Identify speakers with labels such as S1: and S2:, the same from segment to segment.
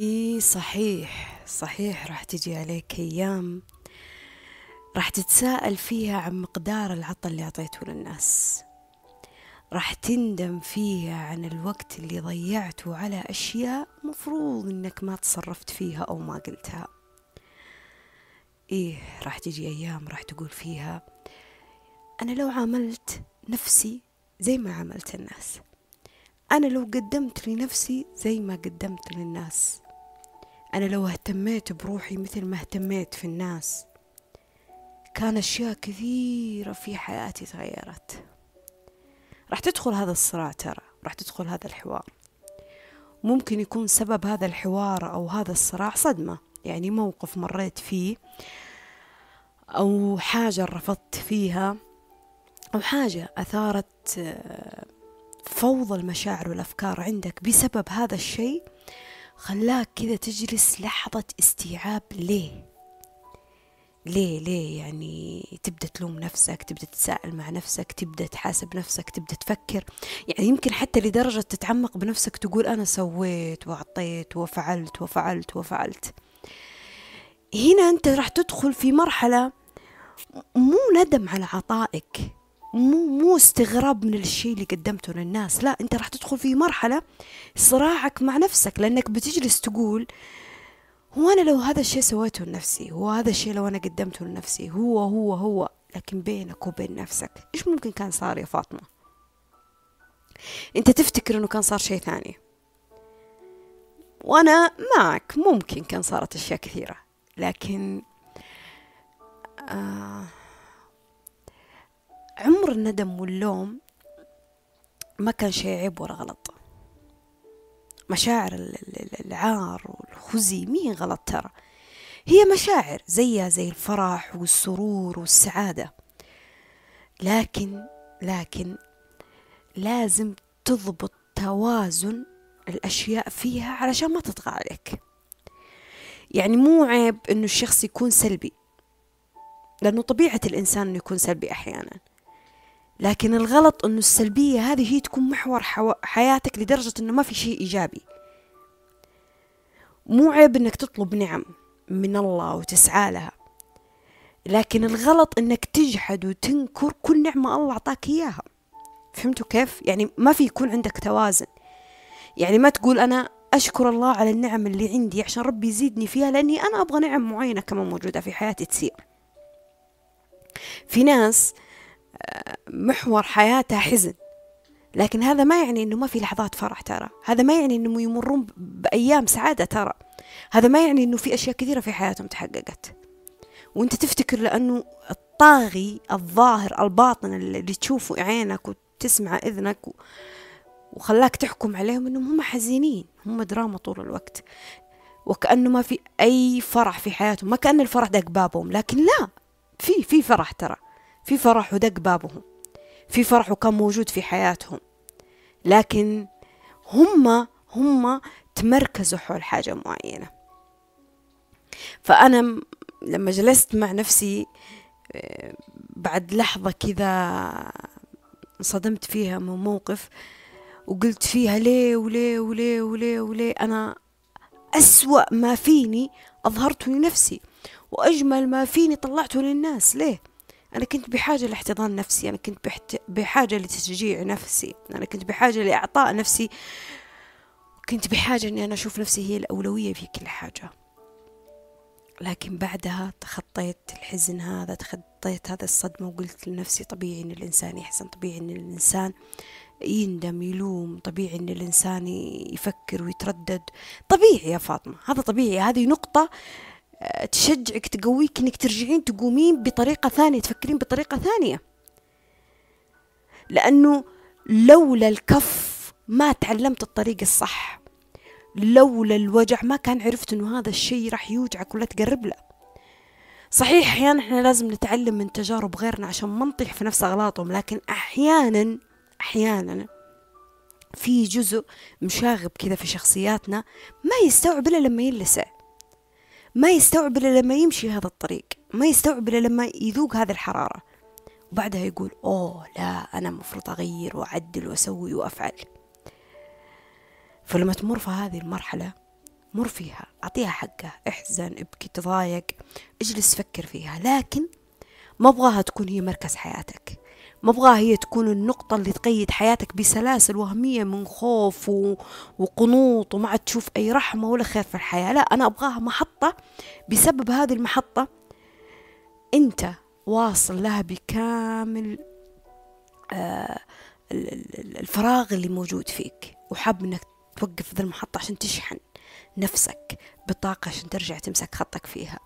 S1: إي صحيح صحيح راح تجي عليك أيام راح تتساءل فيها عن مقدار العطاء اللي أعطيته للناس. راح تندم فيها عن الوقت اللي ضيعته على أشياء مفروض إنك ما تصرفت فيها أو ما قلتها. إيه راح تجي أيام راح تقول فيها أنا لو عاملت نفسي زي ما عملت الناس أنا لو قدمت لنفسي زي ما قدمت للناس. أنا لو اهتميت بروحي مثل ما اهتميت في الناس كان أشياء كثيرة في حياتي تغيرت. راح تدخل هذا الصراع ترى راح تدخل هذا الحوار. ممكن يكون سبب هذا الحوار أو هذا الصراع صدمة يعني موقف مريت فيه أو حاجة رفضت فيها أو حاجة أثارت آه، فوضى المشاعر والأفكار عندك بسبب هذا الشيء. خلاك كذا تجلس لحظة استيعاب ليه؟ ليه ليه يعني تبدأ تلوم نفسك تبدأ تتساءل مع نفسك تبدأ تحاسب نفسك تبدأ تفكر؟ يعني يمكن حتى لدرجة تتعمق بنفسك تقول أنا سويت وأعطيت وفعلت وفعلت وفعلت. هنا أنت راح تدخل في مرحلة مو ندم على عطائك. مو مو استغراب من الشيء اللي قدمته للناس. لا انت راح تدخل في مرحلة صراعك مع نفسك لأنك بتجلس تقول هو أنا لو هذا الشيء سويته لنفسي هو هذا الشيء لو أنا قدمته لنفسي هو هو هو لكن بينك وبين نفسك إيش ممكن كان صار يا فاطمة؟ أنت تفتكر إنه كان صار شيء ثاني؟ وأنا معك ممكن كان صارت أشياء كثيرة لكن آه عمر الندم واللوم ما كان شيء عيب ولا غلط. مشاعر العار والخزي مين غلط ترى. هي مشاعر زيها زي الفرح والسرور والسعادة. لكن لكن لازم تضبط توازن الأشياء فيها علشان ما تطغى عليك. يعني مو عيب إنه الشخص يكون سلبي لأنه طبيعة الإنسان إنه يكون سلبي أحيانا. لكن الغلط انه السلبية هذه هي تكون محور حياتك لدرجة أنه ما في شيء إيجابي. مو عيب إنك تطلب نعم من الله وتسعى لها. لكن الغلط إنك تجحد وتنكر كل نعمة الله أعطاك إياها. فهمتوا كيف؟ يعني ما في يكون عندك توازن. يعني ما تقول أنا أشكر الله على النعم اللي عندي عشان ربي يزيدني فيها لأني أنا أبغى نعم معينة كمان موجودة في حياتي تصير. في ناس محور حياتها حزن. لكن هذا ما يعني إنه ما في لحظات فرح ترى. هذا ما يعني إنه يمرون بأيام سعادة ترى. هذا ما يعني إنه في أشياء كثيرة في حياتهم تحققت. وأنت تفتكر لأنه الطاغي الظاهر الباطن اللي تشوفه عينك وتسمع إذنك وخلاك تحكم عليهم إنهم هم حزينين. هم دراما طول الوقت. وكأنه ما في أي فرح في حياتهم. ما كأن الفرح دق بابهم لكن لا في في فرح ترى. في فرح ودق بابهم في فرح وكان موجود في حياتهم لكن هم هم تمركزوا حول حاجة معينة. فأنا لما جلست مع نفسي آه، بعد لحظة كذا انصدمت فيها من موقف وقلت فيها ليه وليه وليه وليه وليه أنا أسوأ ما فيني أظهرته لنفسي وأجمل ما فيني طلعته للناس ليه؟ أنا كنت بحاجة لاحتضان نفسي أنا كنت بحاجة لتشجيع نفسي أنا كنت بحاجة لإعطاء نفسي كنت بحاجة أني أنا أشوف نفسي هي الأولوية في كل حاجة. لكن بعدها تخطيت الحزن هذا تخطيت هذا الصدمة وقلت لنفسي طبيعي أن الإنسان يحزن طبيعي أن الإنسان يندم يلوم طبيعي أن الإنسان يفكر ويتردد. طبيعي يا فاطمة هذا طبيعي هذه نقطة تشجعك تقويك إنك ترجعين تقومين بطريقة ثانية تفكرين بطريقة ثانية. لأنه لولا الكف ما تعلمت الطريق الصح. لولا الوجع ما كان عرفت إنه هذا الشيء راح يوجعك ولا تقرب له. صحيح أحيانا إحنا لازم نتعلم من تجارب غيرنا عشان ما نطيح في نفس أغلاطهم لكن أحيانا أحيانا في جزء مشاغب كذا في شخصياتنا ما يستوعب إلا لما يلسع. ما يستوعب إلا لما يمشي هذا الطريق ما يستوعب إلا لما يذوق هذه الحرارة. وبعدها يقول أوه لا أنا مفروض أغير وأعدل وأسوي وأفعل. فلما تمر في هذه المرحلة مر فيها أعطيها حقها احزن ابكي تضايق اجلس فكر فيها لكن ما أبغاها تكون هي مركز حياتك. ما أبغاها هي تكون النقطة اللي تقيد حياتك بسلاسل وهمية من خوف و... وقنوط وما عاد تشوف أي رحمة ولا خير في الحياة. لا أنا أبغاها محطة. بسبب هذه المحطة أنت واصل لها بكامل آه الفراغ اللي موجود فيك. وحاب إنك توقف ذا المحطة عشان تشحن نفسك بطاقة عشان ترجع تمسك خطك فيها.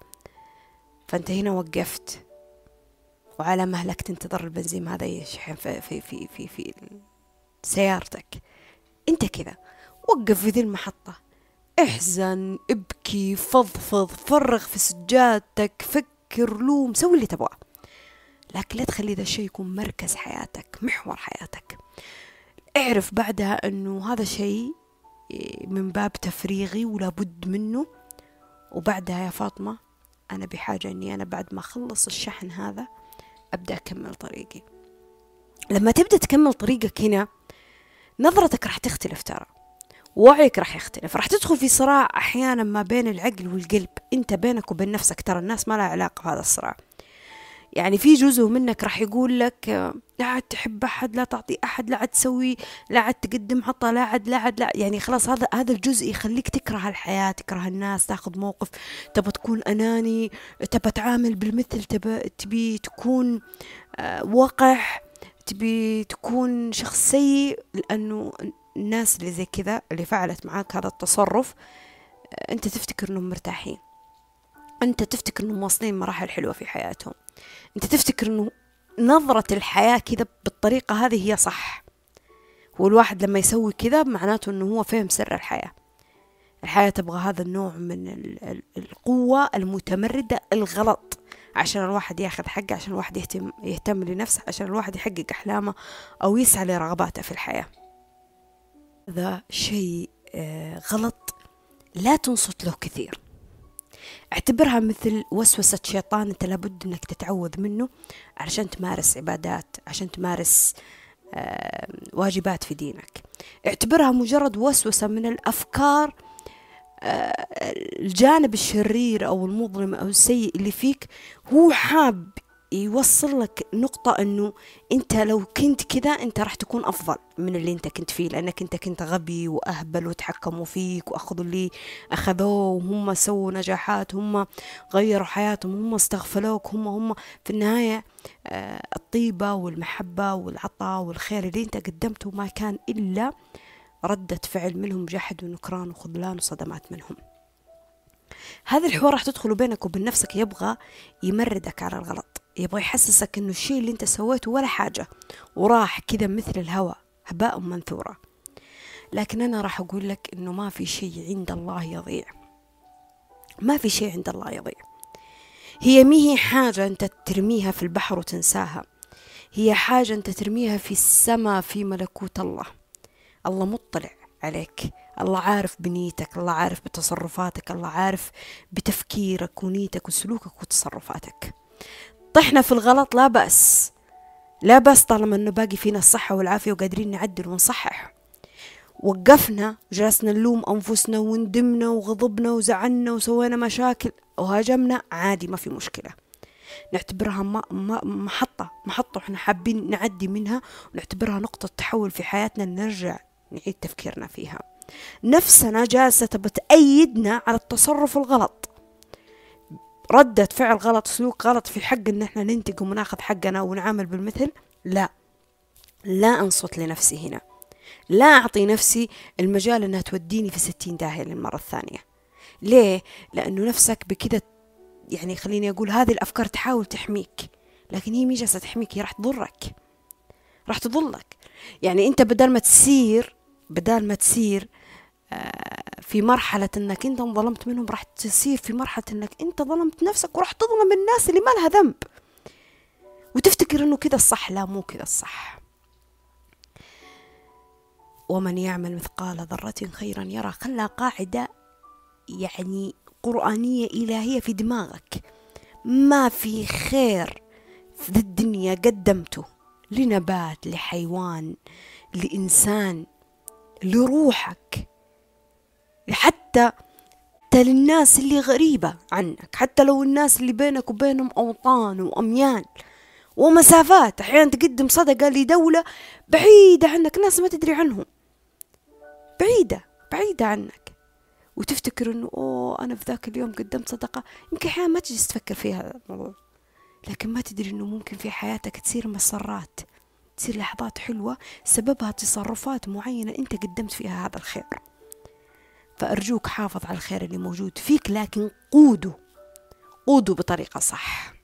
S1: فأنت هنا وقفت. وعلى مهلك تنتظر البنزين هذا يشحن في في في في, في سيارتك. أنت كذا وقف في ذي المحطة. احزن ابكي فضفض فرغ في سجادتك فكر لوم سوي اللي تبغاه. لكن لا تخلي ذا الشيء يكون مركز حياتك محور حياتك. اعرف بعدها إنه هذا شيء من باب تفريغي ولا بد منه. وبعدها يا فاطمة أنا بحاجة أني أنا بعد ما أخلص الشحن هذا أبدأ أكمل طريقي. لما تبدأ تكمل طريقك هنا نظرتك راح تختلف ترى. وعيك راح يختلف. راح تدخل في صراع أحيانا ما بين العقل والقلب. أنت بينك وبين نفسك ترى الناس ما لها علاقة بهذا الصراع. يعني في جزء منك راح يقول لك لا عاد تحب أحد لا تعطي أحد لا عاد تسوي لا عاد تقدم حطة لا عاد لا عاد لا. يعني خلاص هذا هذا الجزء يخليك تكره الحياة تكره الناس تاخذ موقف تبى تكون أناني تبى تعامل بالمثل تبى تبي تكون آه، وقح تبي تكون شخص سيء لأنه الناس اللي زي كذا اللي فعلت معاك هذا التصرف آه، أنت تفتكر أنهم مرتاحين. أنت تفتكر أنهم واصلين مراحل حلوة في حياتهم. أنت تفتكر أنه نظرة الحياة كذا بالطريقة هذه هي صح؟ والواحد لما يسوي كذا معناته أنه هو فهم سر الحياة. الحياة تبغى هذا النوع من القوة المتمردة الغلط عشان الواحد ياخذ حقه عشان الواحد يهتم يهتم لنفسه عشان الواحد يحقق أحلامه أو يسعى لرغباته في الحياة. هذا شيء آه، غلط لا تنصت له كثير. اعتبرها مثل وسوسة شيطان انت لابد انك تتعوذ منه علشان تمارس عبادات عشان تمارس واجبات في دينك. اعتبرها مجرد وسوسة من الأفكار آه، الجانب الشرير أو المظلم أو السيء اللي فيك هو حاب يوصل لك نقطة إنه أنت لو كنت كذا أنت راح تكون أفضل من اللي أنت كنت فيه لأنك أنت كنت غبي وأهبل وتحكموا فيك وأخذوا اللي أخذوه وهم سووا نجاحات هم غيروا حياتهم هم استغفلوك هم هم. في النهاية آه الطيبة والمحبة والعطاء والخير اللي أنت قدمته ما كان إلا ردة فعل منهم جحد ونكران وخذلان وصدمات منهم. هذا الحوار راح تدخله بينك وبين نفسك يبغى يمردك على الغلط. يبغى يحسسك إنه الشيء اللي أنت سويته ولا حاجة وراح كذا مثل الهواء هباء منثورة. لكن أنا راح أقول لك إنه ما في شيء عند الله يضيع. ما في شيء عند الله يضيع. هي مي هي حاجة أنت ترميها في البحر وتنساها. هي حاجة أنت ترميها في السماء في ملكوت الله. الله مطلع عليك. الله عارف بنيتك الله عارف بتصرفاتك الله عارف بتفكيرك ونيتك وسلوكك وتصرفاتك. طحنا في الغلط لا بأس. لا بأس طالما أنه باقي فينا الصحة والعافية وقادرين نعدل ونصحح. وقفنا جلسنا نلوم أنفسنا وندمنا وغضبنا وزعلنا وسوينا مشاكل وهاجمنا عادي ما في مشكلة. نعتبرها محطة محطة وإحنا حابين نعدي منها ونعتبرها نقطة تحول في حياتنا نرجع نعيد تفكيرنا فيها. نفسنا جالسة بتأيدنا على التصرف الغلط. ردة فعل غلط سلوك غلط في حق إن إحنا ننتقم وناخذ حقنا ونعامل بالمثل لا. لا أنصت لنفسي هنا. لا أعطي نفسي المجال إنها توديني في ستين داهية للمرة الثانية. ليه؟ لأنه نفسك بكذا يعني خليني أقول هذه الأفكار تحاول تحميك لكن هي مي جالسة تحميك هي راح تضرك. راح تضلك. يعني أنت بدل ما تسير بدل ما تسير في مرحلة إنك إنت انظلمت منهم راح تصير في مرحلة إنك إنت ظلمت نفسك وراح تظلم الناس اللي ما لها ذنب. وتفتكر إنه كذا الصح؟ لا مو كذا الصح. ومن يعمل مثقال ذرة خيرا يرى خلى قاعدة يعني قرآنية إلهية في دماغك. ما في خير في الدنيا قدمته لنبات لحيوان لإنسان لروحك. حتى للناس اللي غريبة عنك حتى لو الناس اللي بينك وبينهم أوطان وأميال ومسافات. أحيانا تقدم صدقة لدولة بعيدة عنك ناس ما تدري عنهم. بعيدة بعيدة عنك. وتفتكر إنه أوه أنا في ذاك اليوم قدمت صدقة. يمكن أحيانا ما تجلس تفكر في هذا الموضوع. لكن ما تدري إنه ممكن في حياتك تصير مسرات تصير لحظات حلوة سببها تصرفات معينة أنت قدمت فيها هذا الخير فأرجوك حافظ على الخير اللي موجود فيك لكن قوده قوده بطريقة صح.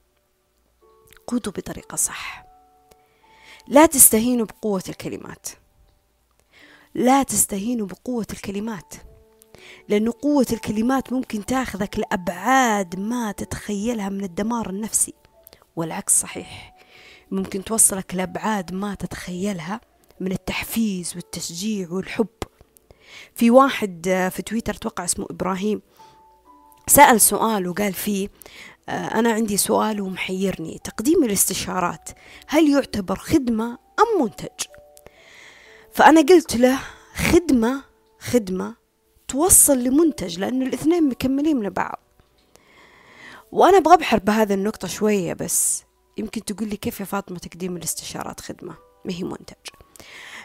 S1: قوده بطريقة صح. لا تستهينوا بقوة الكلمات. لا تستهينوا بقوة الكلمات. لأن قوة الكلمات ممكن تاخذك لأبعاد ما تتخيلها من الدمار النفسي. والعكس صحيح. ممكن توصلك لأبعاد ما تتخيلها من التحفيز والتشجيع والحب. في واحد في تويتر توقع اسمه إبراهيم سأل سؤال وقال فيه أنا عندي سؤال ومحيرني تقديم الاستشارات هل يعتبر خدمة أم منتج؟ فأنا قلت له خدمة خدمة توصل لمنتج لأن الاثنين مكملين من بعض. وأنا أبغى أبحر بهذه النقطة شوية بس يمكن تقول لي كيف يا فاطمة تقديم الاستشارات خدمة؟ ما هي منتج.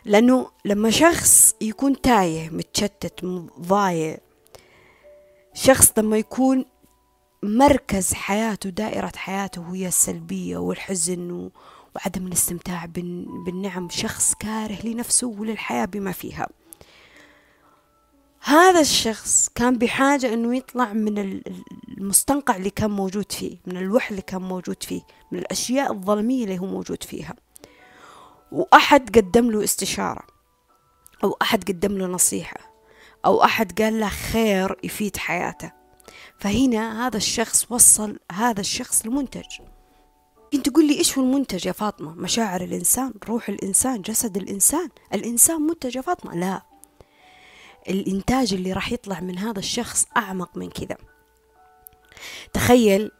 S1: لأنه لما شخص يكون تايه متشتت ضايع شخص لما يكون مركز حياته دائرة حياته هي السلبية والحزن وعدم الاستمتاع بالنعم شخص كاره لنفسه وللحياة بما فيها. هذا الشخص كان بحاجة أنه يطلع من المستنقع اللي كان موجود فيه من الوحل اللي كان موجود فيه من الأشياء الظلمية اللي هو موجود فيها. وأحد قدم له استشارة أو أحد قدم له نصيحة أو أحد قال له خير يفيد حياته. فهنا هذا الشخص وصل هذا الشخص لمنتج. انت تقول لي إيش هو المنتج يا فاطمة؟ مشاعر الإنسان روح الإنسان جسد الإنسان. الإنسان منتج يا فاطمة؟ لا. الإنتاج اللي راح يطلع من هذا الشخص أعمق من كذا. تخيل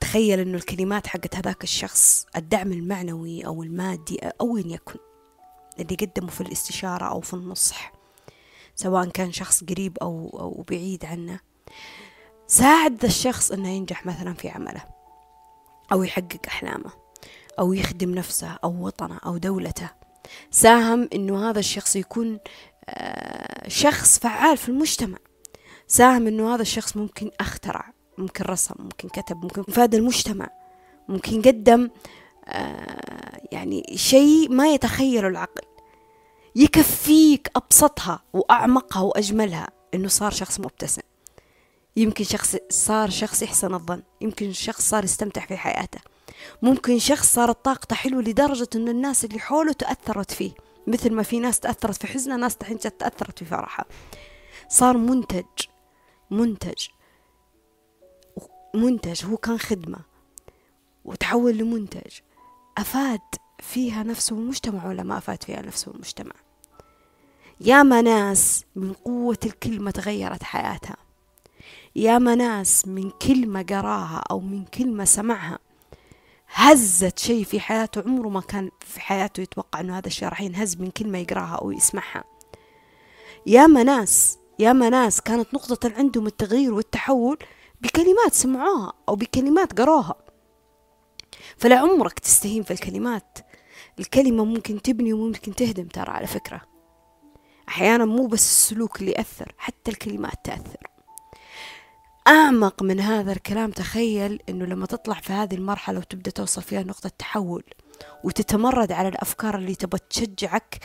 S1: تخيل إنه الكلمات حقت هذاك الشخص الدعم المعنوي أو المادي أو وين يكن اللي قدمه في الاستشارة أو في النصح سواء كان شخص قريب أو أو بعيد عنه. ساعد الشخص إنه ينجح مثلا في عمله أو يحقق أحلامه أو يخدم نفسه أو وطنه أو دولته. ساهم إنه هذا الشخص يكون آه، شخص فعال في المجتمع. ساهم إنه هذا الشخص ممكن أخترع ممكن رسم ممكن كتب ممكن فاد المجتمع ممكن قدم آه، يعني شيء ما يتخيله العقل. يكفيك أبسطها وأعمقها وأجملها إنه صار شخص مبتسم. يمكن شخص صار شخص يحسن الظن يمكن شخص صار يستمتع في حياته. ممكن شخص صارت طاقته حلوة لدرجة أن الناس اللي حوله تأثرت فيه. مثل ما في ناس تأثرت في حزنة ناس تأثرت في فرحة. صار منتج منتج. منتج هو كان خدمة وتحول لمنتج. أفاد فيها نفسه المجتمع ولا ما أفاد فيها نفسه المجتمع؟ ياما ناس من قوة الكلمة تغيرت حياتها. ياما ناس من كلمة قراها أو من كلمة سمعها هزت شيء في حياته عمره ما كان في حياته يتوقع أنه هذا الشيء راح ينهز من كلمة يقراها أو يسمعها. ياما ناس ياما ناس كانت نقطة عندهم التغيير والتحول بكلمات سمعوها أو بكلمات قروها. فلعمرك تستهين في الكلمات. الكلمة ممكن تبني وممكن تهدم ترى على فكرة. أحيانا مو بس السلوك اللي يأثر حتى الكلمات تأثر. أعمق من هذا الكلام تخيل أنه لما تطلع في هذه المرحلة وتبدأ توصل فيها نقطة تحول وتتمرد على الأفكار اللي تبغى تشجعك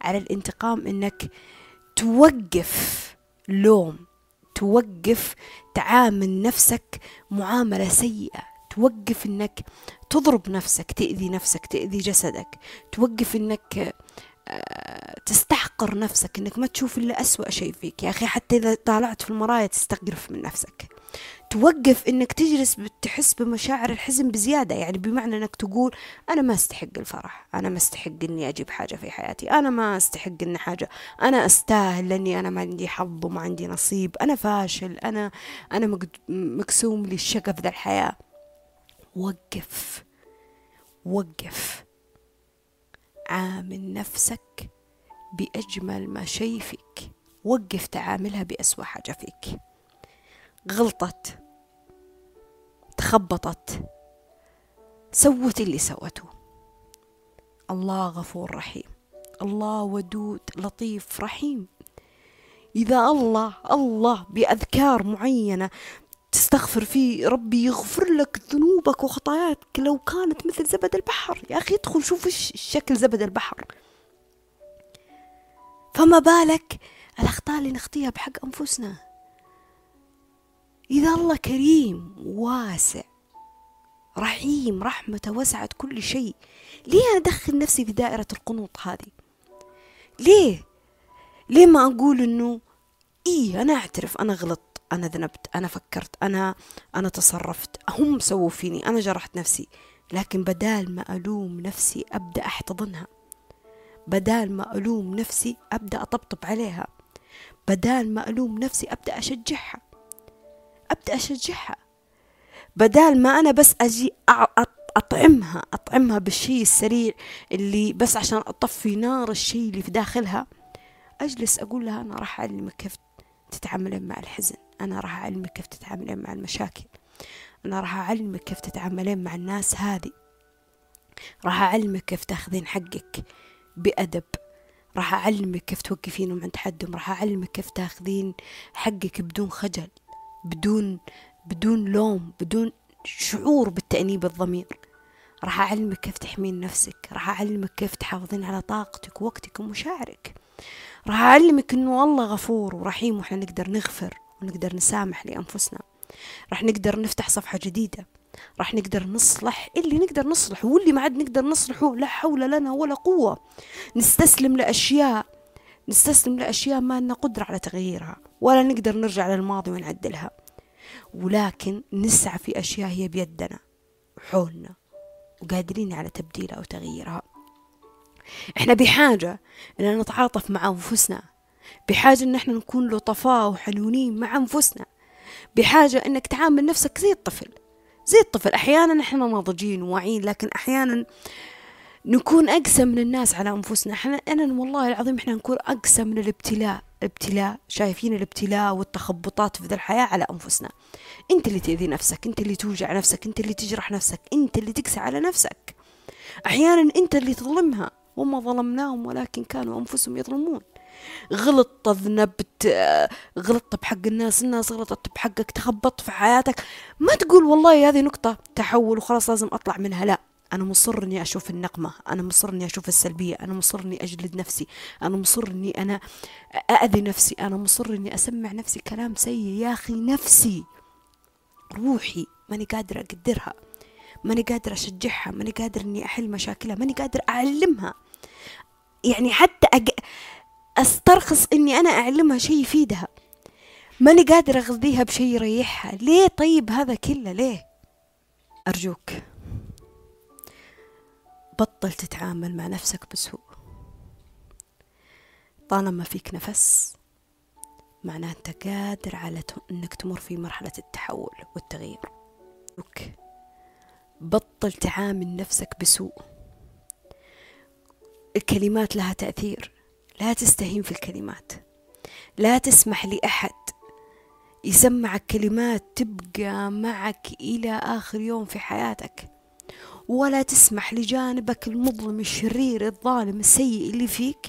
S1: على الانتقام أنك توقف لوم. توقف تعامل نفسك معاملة سيئة. توقف إنك تضرب نفسك تأذي نفسك تأذي جسدك. توقف إنك آه، تستحقر نفسك إنك ما تشوف إلا أسوأ شيء فيك. يا أخي حتى إذا طالعت في المراية تستقرف من نفسك. توقف إنك تجلس تحس بمشاعر الحزن بزيادة. يعني بمعنى إنك تقول أنا ما أستحق الفرح أنا ما أستحق إني أجيب حاجة في حياتي أنا ما أستحق إن حاجة أنا أستاهل لأني أنا ما عندي حظ وما عندي نصيب أنا فاشل أنا أنا مقسوم لي الشقف ذا الحياة. وقف وقف. عامل نفسك بأجمل ما شيء فيك. وقف تعاملها بأسوأ حاجة فيك. غلطت تخبطت سوت اللي سوته. الله غفور رحيم الله ودود لطيف رحيم. إذا الله الله بأذكار معينة تستغفر فيه ربي يغفر لك ذنوبك وخطاياك. لو كانت مثل زبد البحر يا أخي ادخل شوف شكل زبد البحر. فما بالك الأخطاء اللي نخطيها بحق أنفسنا؟ إذا الله كريم واسع رحيم رحمته وسعت كل شيء. ليه أنا أدخل نفسي في دائرة القنوط هذه؟ ليه؟ ليه ما أقول إنه إيه أنا أعترف أنا غلط أنا ذنبت أنا فكرت أنا أنا تصرفت هم سووا فيني أنا جرحت نفسي. لكن بدال ما ألوم نفسي أبدأ أحتضنها. بدال ما ألوم نفسي أبدأ أطبطب عليها. بدال ما ألوم نفسي أبدأ أشجعها. أبدأ أشجعها. بدال ما أنا بس أجي أطعمها أطعمها بالشيء السريع اللي بس عشان أطفي نار الشيء اللي في داخلها أجلس أقول لها أنا راح أعلمك كيف تتعاملين مع الحزن. أنا راح أعلمك كيف تتعاملين مع المشاكل. أنا راح أعلمك كيف تتعاملين مع الناس هذه. راح أعلمك كيف تاخذين حقك بأدب. راح أعلمك كيف توقفينهم عند حدهم. راح أعلمك كيف تاخذين حقك بدون خجل. بدون بدون لوم بدون شعور بالتأنيب الضمير. راح أعلمك كيف تحمين نفسك راح أعلمك كيف تحافظين على طاقتك ووقتك ومشاعرك. راح أعلمك أنه الله غفور ورحيم وإحنا نقدر نغفر ونقدر نسامح لأنفسنا. راح نقدر نفتح صفحة جديدة. راح نقدر نصلح اللي نقدر نصلحه واللي ما عاد نقدر نصلحه لا حول لنا ولا قوة. نستسلم لأشياء نستسلم لأشياء ما لنا قدرة على تغييرها. ولا نقدر نرجع للماضي ونعدلها. ولكن نسعى في أشياء هي بيدنا وحولنا وقادرين على تبديلها أو تغييرها إحنا بحاجة أن نتعاطف مع أنفسنا. بحاجة إن إحنا نكون لطفاء وحنونين مع أنفسنا. بحاجة إنك تعامل نفسك زي الطفل. زي الطفل. أحيانا إحنا ناضجين وواعيين لكن أحيانا نكون أقسى من الناس على أنفسنا. إحنا أنا والله العظيم إحنا نكون أقسى من الابتلاء ابتلاء شايفين الابتلاء والتخبطات في ذا الحياة على أنفسنا. أنت اللي تأذي نفسك أنت اللي توجع نفسك أنت اللي تجرح نفسك أنت اللي تقسى على نفسك. أحيانا أنت اللي تظلمها. وما ظلمناهم ولكن كانوا أنفسهم يظلمون. غلطت ذنبت غلطت بحق الناس الناس غلطت بحقك تخبطت في حياتك. ما تقول والله هذه نقطة تحول وخلاص لازم أطلع منها. لا. أنا مصر إني أشوف النقمة أنا مصر إني أشوف السلبية أنا مصر إني أجلد نفسي أنا مصر إني أنا أأذي نفسي أنا مصر إني أسمع نفسي كلام سيء. يا أخي نفسي روحي ماني قادرة أقدرها ماني قادرة أشجعها ماني قادر إني أحل مشاكلها ماني قادر أعلمها. يعني حتى أج... أسترخص إني أنا أعلمها شيء يفيدها. ماني قادرة أغذيها بشيء يريحها. ليه طيب هذا كله؟ ليه؟ أرجوك. بطل تتعامل مع نفسك بسوء. طالما فيك نفس معناه أنت قادر على أنك تمر في مرحلة التحول والتغيير. بطل تعامل نفسك بسوء. الكلمات لها تأثير. لا تستهين في الكلمات. لا تسمح لأحد يسمعك كلمات تبقى معك إلى آخر يوم في حياتك. ولا تسمح لجانبك المظلم الشرير الظالم السيء اللي فيك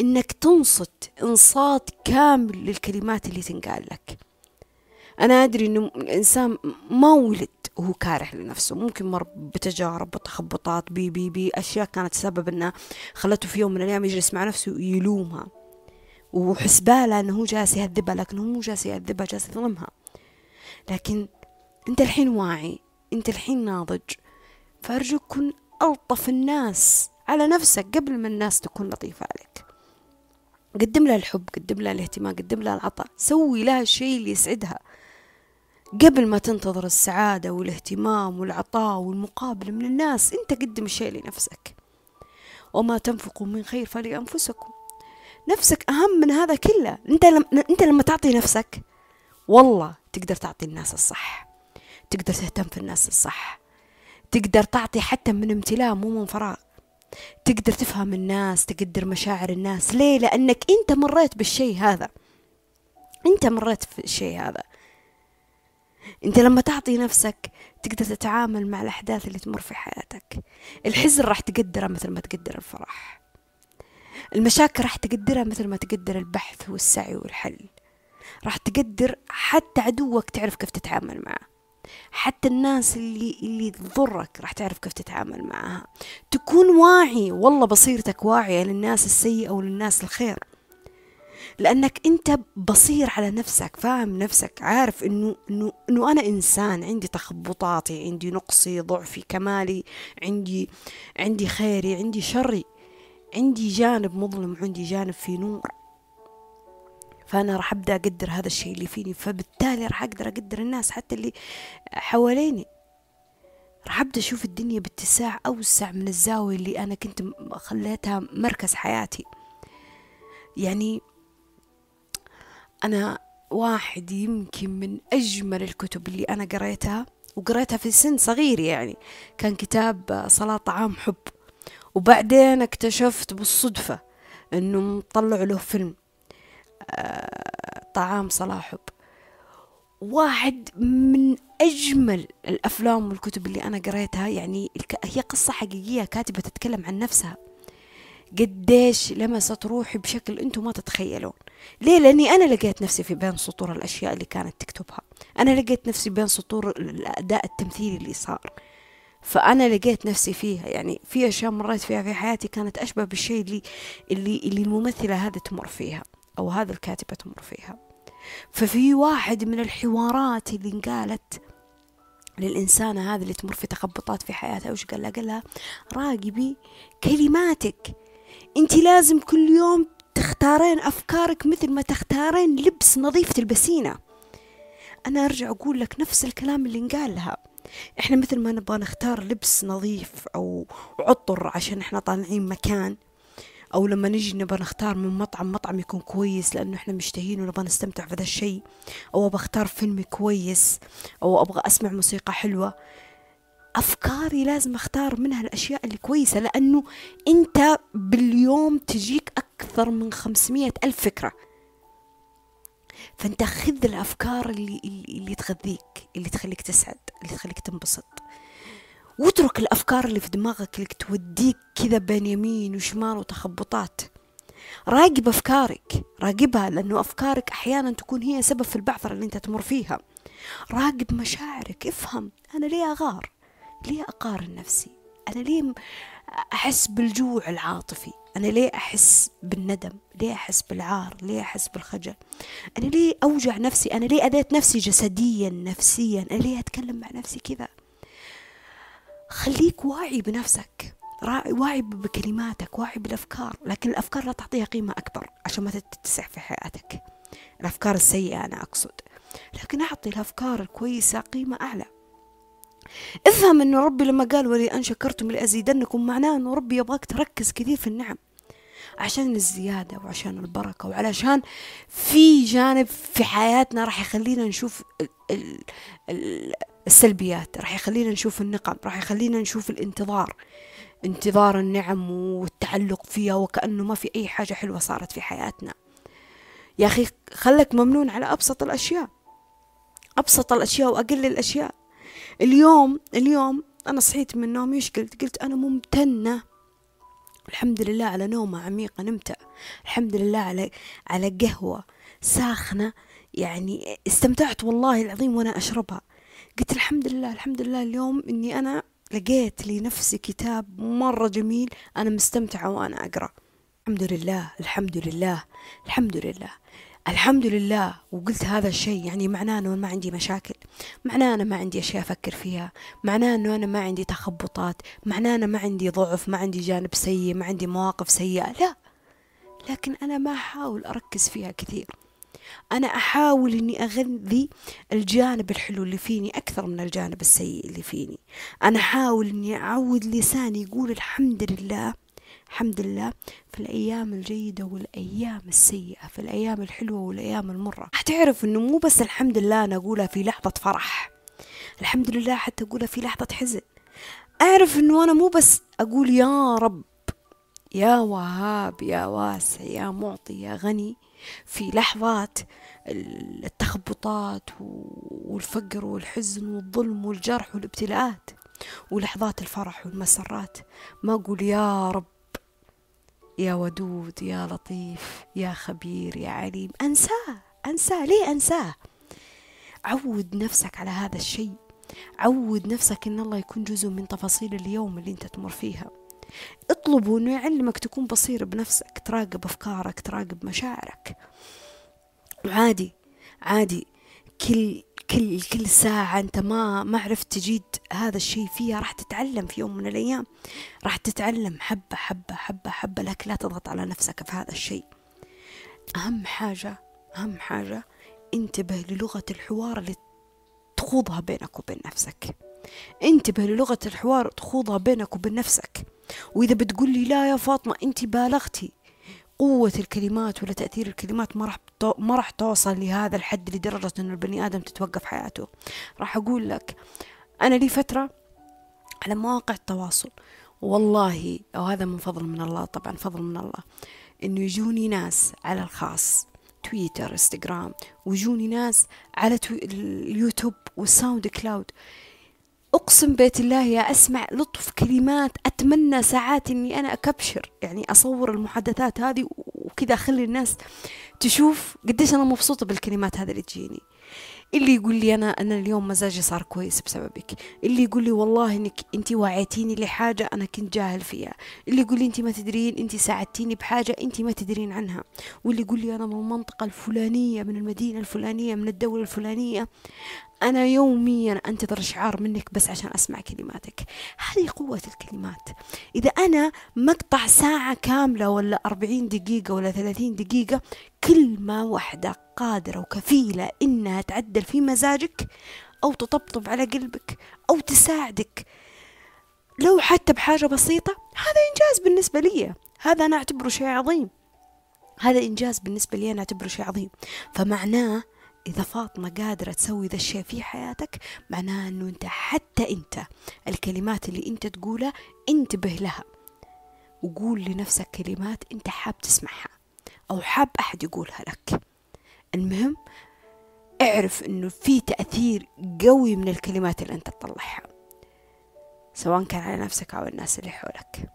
S1: إنك تنصت إنصات كامل للكلمات اللي تنقال لك. أنا أدري إنه الإنسان ما ولد وهو كاره لنفسه ممكن مر بتجارب وتخبطات بي بي بي أشياء كانت سبب إنه خلته في يوم من الأيام يجلس مع نفسه ويلومها. وحسباله إنه هو جالس يهذبها لكن هو مو جالس يهذبها جالس يظلمها. لكن أنت الحين واعي أنت الحين ناضج فأرجوك كن ألطف الناس على نفسك قبل ما الناس تكون لطيفة عليك. قدم لها الحب قدم لها الاهتمام قدم لها العطاء. سوي لها الشيء اللي يسعدها. قبل ما تنتظر السعادة والاهتمام والعطاء والمقابلة من الناس أنت قدم الشيء لنفسك. وما تنفقوا من خير فلأنفسكم. نفسك أهم من هذا كله. أنت لما, أنت لما تعطي نفسك والله تقدر تعطي الناس الصح. تقدر تهتم في الناس الصح. تقدر تعطي حتى من امتلاء مو من فراغ. تقدر تفهم الناس تقدر مشاعر الناس. ليه؟ لأنك أنت مريت بالشيء هذا. أنت مريت في الشيء هذا. أنت لما تعطي نفسك تقدر تتعامل مع الأحداث اللي تمر في حياتك. الحزن راح تقدره مثل ما تقدر الفرح. المشاكل راح تقدرها مثل ما تقدر البحث والسعي والحل. راح تقدر حتى عدوك تعرف كيف تتعامل معه. حتى الناس اللي اللي تضرك راح تعرف كيف تتعامل معها. تكون واعي والله بصيرتك واعية للناس السيئة وللناس الخير. لأنك أنت بصير على نفسك فاهم نفسك عارف إنه إنه إنه أنا إنسان عندي تخبطاتي عندي نقصي ضعفي كمالي عندي عندي خيري عندي شري عندي جانب مظلم وعندي جانب في نور. فأنا راح أبدأ أقدر هذا الشيء اللي فيني فبالتالي راح أقدر أقدر الناس حتى اللي حواليني. راح أبدأ أشوف الدنيا باتساع أوسع من الزاوية اللي أنا كنت خليتها مركز حياتي. يعني أنا واحد يمكن من أجمل الكتب اللي أنا قريتها وقريتها في سن صغير يعني. كان كتاب صلاة طعام حب. وبعدين اكتشفت بالصدفة انه طلعوا له فيلم. آه طعام صلاة حب. واحد من أجمل الأفلام والكتب اللي أنا قريتها يعني هي قصة حقيقية كاتبة تتكلم عن نفسها. قديش لمست روحي بشكل أنتم ما تتخيلون. ليه؟ لأني أنا لقيت نفسي في بين سطور الأشياء اللي كانت تكتبها. أنا لقيت نفسي بين سطور الأداء التمثيلي اللي صار. فأنا لقيت نفسي فيها. يعني في أشياء مريت فيها في حياتي كانت أشبه بالشيء اللي اللي اللي الممثلة هذه تمر فيها. أو هذا الكاتبة تمر فيها. ففي واحد من الحوارات اللي انقالت للإنسانة هذه اللي تمر في تخبطات في حياتها وش قال لها؟ قال لها راقبي كلماتك. أنت لازم كل يوم تختارين أفكارك مثل ما تختارين لبس نظيف تلبسينه. أنا أرجع أقول لك نفس الكلام اللي انقال لها. إحنا مثل ما نبغى نختار لبس نظيف أو عطر عشان إحنا طالعين مكان أو لما نجي نبغى نختار من مطعم مطعم يكون كويس لأنه إحنا مشتهين ونبغى نستمتع في ذا الشيء. أو أبغى أختار فيلم كويس أو أبغى أسمع موسيقى حلوة. أفكاري لازم أختار منها الأشياء اللي كويسة لأنه أنت باليوم تجيك أكثر من خمسمية ألف فكرة. فأنت خذ الأفكار اللي, اللي تغذيك اللي تخليك تسعد اللي تخليك تنبسط. واترك الأفكار اللي في دماغك اللي توديك كذا بين يمين وشمال وتخبطات. راقب أفكارك. راقبها لأنه أفكارك أحيانا تكون هي سبب في البعثرة اللي أنت تمر فيها. راقب مشاعرك. افهم. أنا ليه أغار؟ ليه أقارن نفسي؟ أنا ليه أحس بالجوع العاطفي؟ أنا ليه أحس بالندم؟ ليه أحس بالعار؟ ليه أحس بالخجل؟ أنا ليه أوجع نفسي؟ أنا ليه أذيت نفسي جسديا نفسيا؟ أنا ليه أتكلم مع نفسي كذا؟ خليك واعي بنفسك. واعي بكلماتك واعي بالأفكار لكن الأفكار لا تعطيها قيمة أكبر عشان ما تتسع في حياتك. الأفكار السيئة أنا أقصد. لكن أعطي الأفكار الكويسة قيمة أعلى. افهم انه ربي لما قال ولئن شكرتم لأزيدنكم معناه انه ربي يبغاك تركز كثير في النعم. عشان الزيادة وعشان البركة وعلشان في جانب في حياتنا راح يخلينا نشوف السلبيات. راح يخلينا نشوف النقم راح يخلينا نشوف الانتظار. انتظار النعم والتعلق فيها وكأنه ما في أي حاجة حلوة صارت في حياتنا. يا أخي خلك ممنون على أبسط الأشياء. أبسط الأشياء وأقل الأشياء. اليوم اليوم أنا صحيت من النوم إيش قلت قلت أنا ممتنة. الحمد لله على نومة عميقة نمت الحمد لله على على قهوة ساخنة. يعني استمتعت والله العظيم وأنا أشربها. قلت الحمد لله الحمد لله اليوم إني أنا لقيت لنفسي كتاب مرة جميل أنا مستمتعة وأنا أقرأ. الحمد لله الحمد لله الحمد لله الحمد لله وقلت هذا الشيء يعني معناه إنه ما عندي مشاكل معناه أنا ما عندي أشياء أفكر فيها معناه إنه أنا ما عندي تخبطات معناه أنا ما عندي ضعف ما عندي جانب سيء ما عندي مواقف سيئة لا. لكن أنا ما أحاول أركز فيها كثير. أنا أحاول إني أغذي الجانب الحلو اللي فيني أكثر من الجانب السيء اللي فيني. أنا أحاول إني أعود لساني يقول الحمد لله الحمد لله في الأيام الجيدة والأيام السيئة في الأيام الحلوة والأيام المرة. حتعرف أنه مو بس الحمد لله أنا أقولها في لحظة فرح. الحمد لله حتى أقولها في لحظة حزن. أعرف أنه أنا مو بس أقول يا رب يا وهاب يا واسع يا معطي يا غني. في لحظات التخبطات والفقر والحزن والظلم والجرح والابتلاءات ولحظات الفرح والمسرات. ما أقول يا رب يا ودود يا لطيف يا خبير يا عليم. أنساه أنساه. ليه أنساه؟ عود نفسك على هذا الشيء. عود نفسك إن الله يكون جزء من تفاصيل اليوم اللي أنت تمر فيها. اطلبوا إنه يعلمك تكون بصير بنفسك تراقب أفكارك تراقب مشاعرك. وعادي عادي. كل كل كل ساعة أنت ما ما عرفت تجيد هذا الشيء فيها راح تتعلم في يوم من الأيام. راح تتعلم حبة حبة حبة حبة لكن لا تضغط على نفسك في هذا الشيء. أهم حاجة أهم حاجة انتبه للغة الحوار اللي تخوضها بينك وبين نفسك. انتبه للغة الحوار تخوضها بينك وبين نفسك. وإذا بتقول لي لا يا فاطمة أنت بالغتي. قوة الكلمات ولا تأثير الكلمات ما راح ما راح توصل لهذا الحد لدرجة إنه البني آدم تتوقف حياته. راح أقول لك أنا لي فترة على مواقع التواصل. والله أو هذا من فضل من الله طبعا فضل من الله إنه يجوني ناس على الخاص تويتر إنستغرام ويجوني ناس على اليوتيوب والساوند كلاود. أقسم بيت الله يا أسمع لطف كلمات أتمنى ساعات إني أنا أ capture. يعني أصور المحادثات هذه وكذا أخلي الناس تشوف قديش أنا مبسوطة بالكلمات هذه اللي تجيني. اللي يقول لي أنا أنا اليوم مزاجي صار كويس بسببك. اللي يقول لي والله إنك أنت وعيتيني لحاجة أنا كنت جاهل فيها. اللي يقول لي أنت ما تدرين أنت ساعدتيني بحاجة أنت ما تدرين عنها. واللي يقول لي أنا من المنطقة الفلانية من المدينة الفلانية من الدولة الفلانية أنا يوميا أنتظر إشعار منك بس عشان أسمع كلماتك. هذه قوة الكلمات. إذا أنا مقطع ساعة كاملة ولا أربعين دقيقة ولا ثلاثين دقيقة كلمة واحدة قادرة وكفيلة إنها تعدل في مزاجك أو تطبطب على قلبك أو تساعدك. لو حتى بحاجة بسيطة هذا إنجاز بالنسبة لي. هذا أنا أعتبره شيء عظيم. هذا إنجاز بالنسبة لي أنا أعتبره شيء عظيم. فمعناه إذا فاطمة قادرة تسوي ذا الشيء في حياتك معناها أنه أنت حتى أنت الكلمات اللي أنت تقولها انتبه لها. وقول لنفسك كلمات أنت حاب تسمعها أو حاب أحد يقولها لك. المهم اعرف أنه في تأثير قوي من الكلمات اللي أنت تطلعها سواء كان على نفسك أو الناس اللي حولك.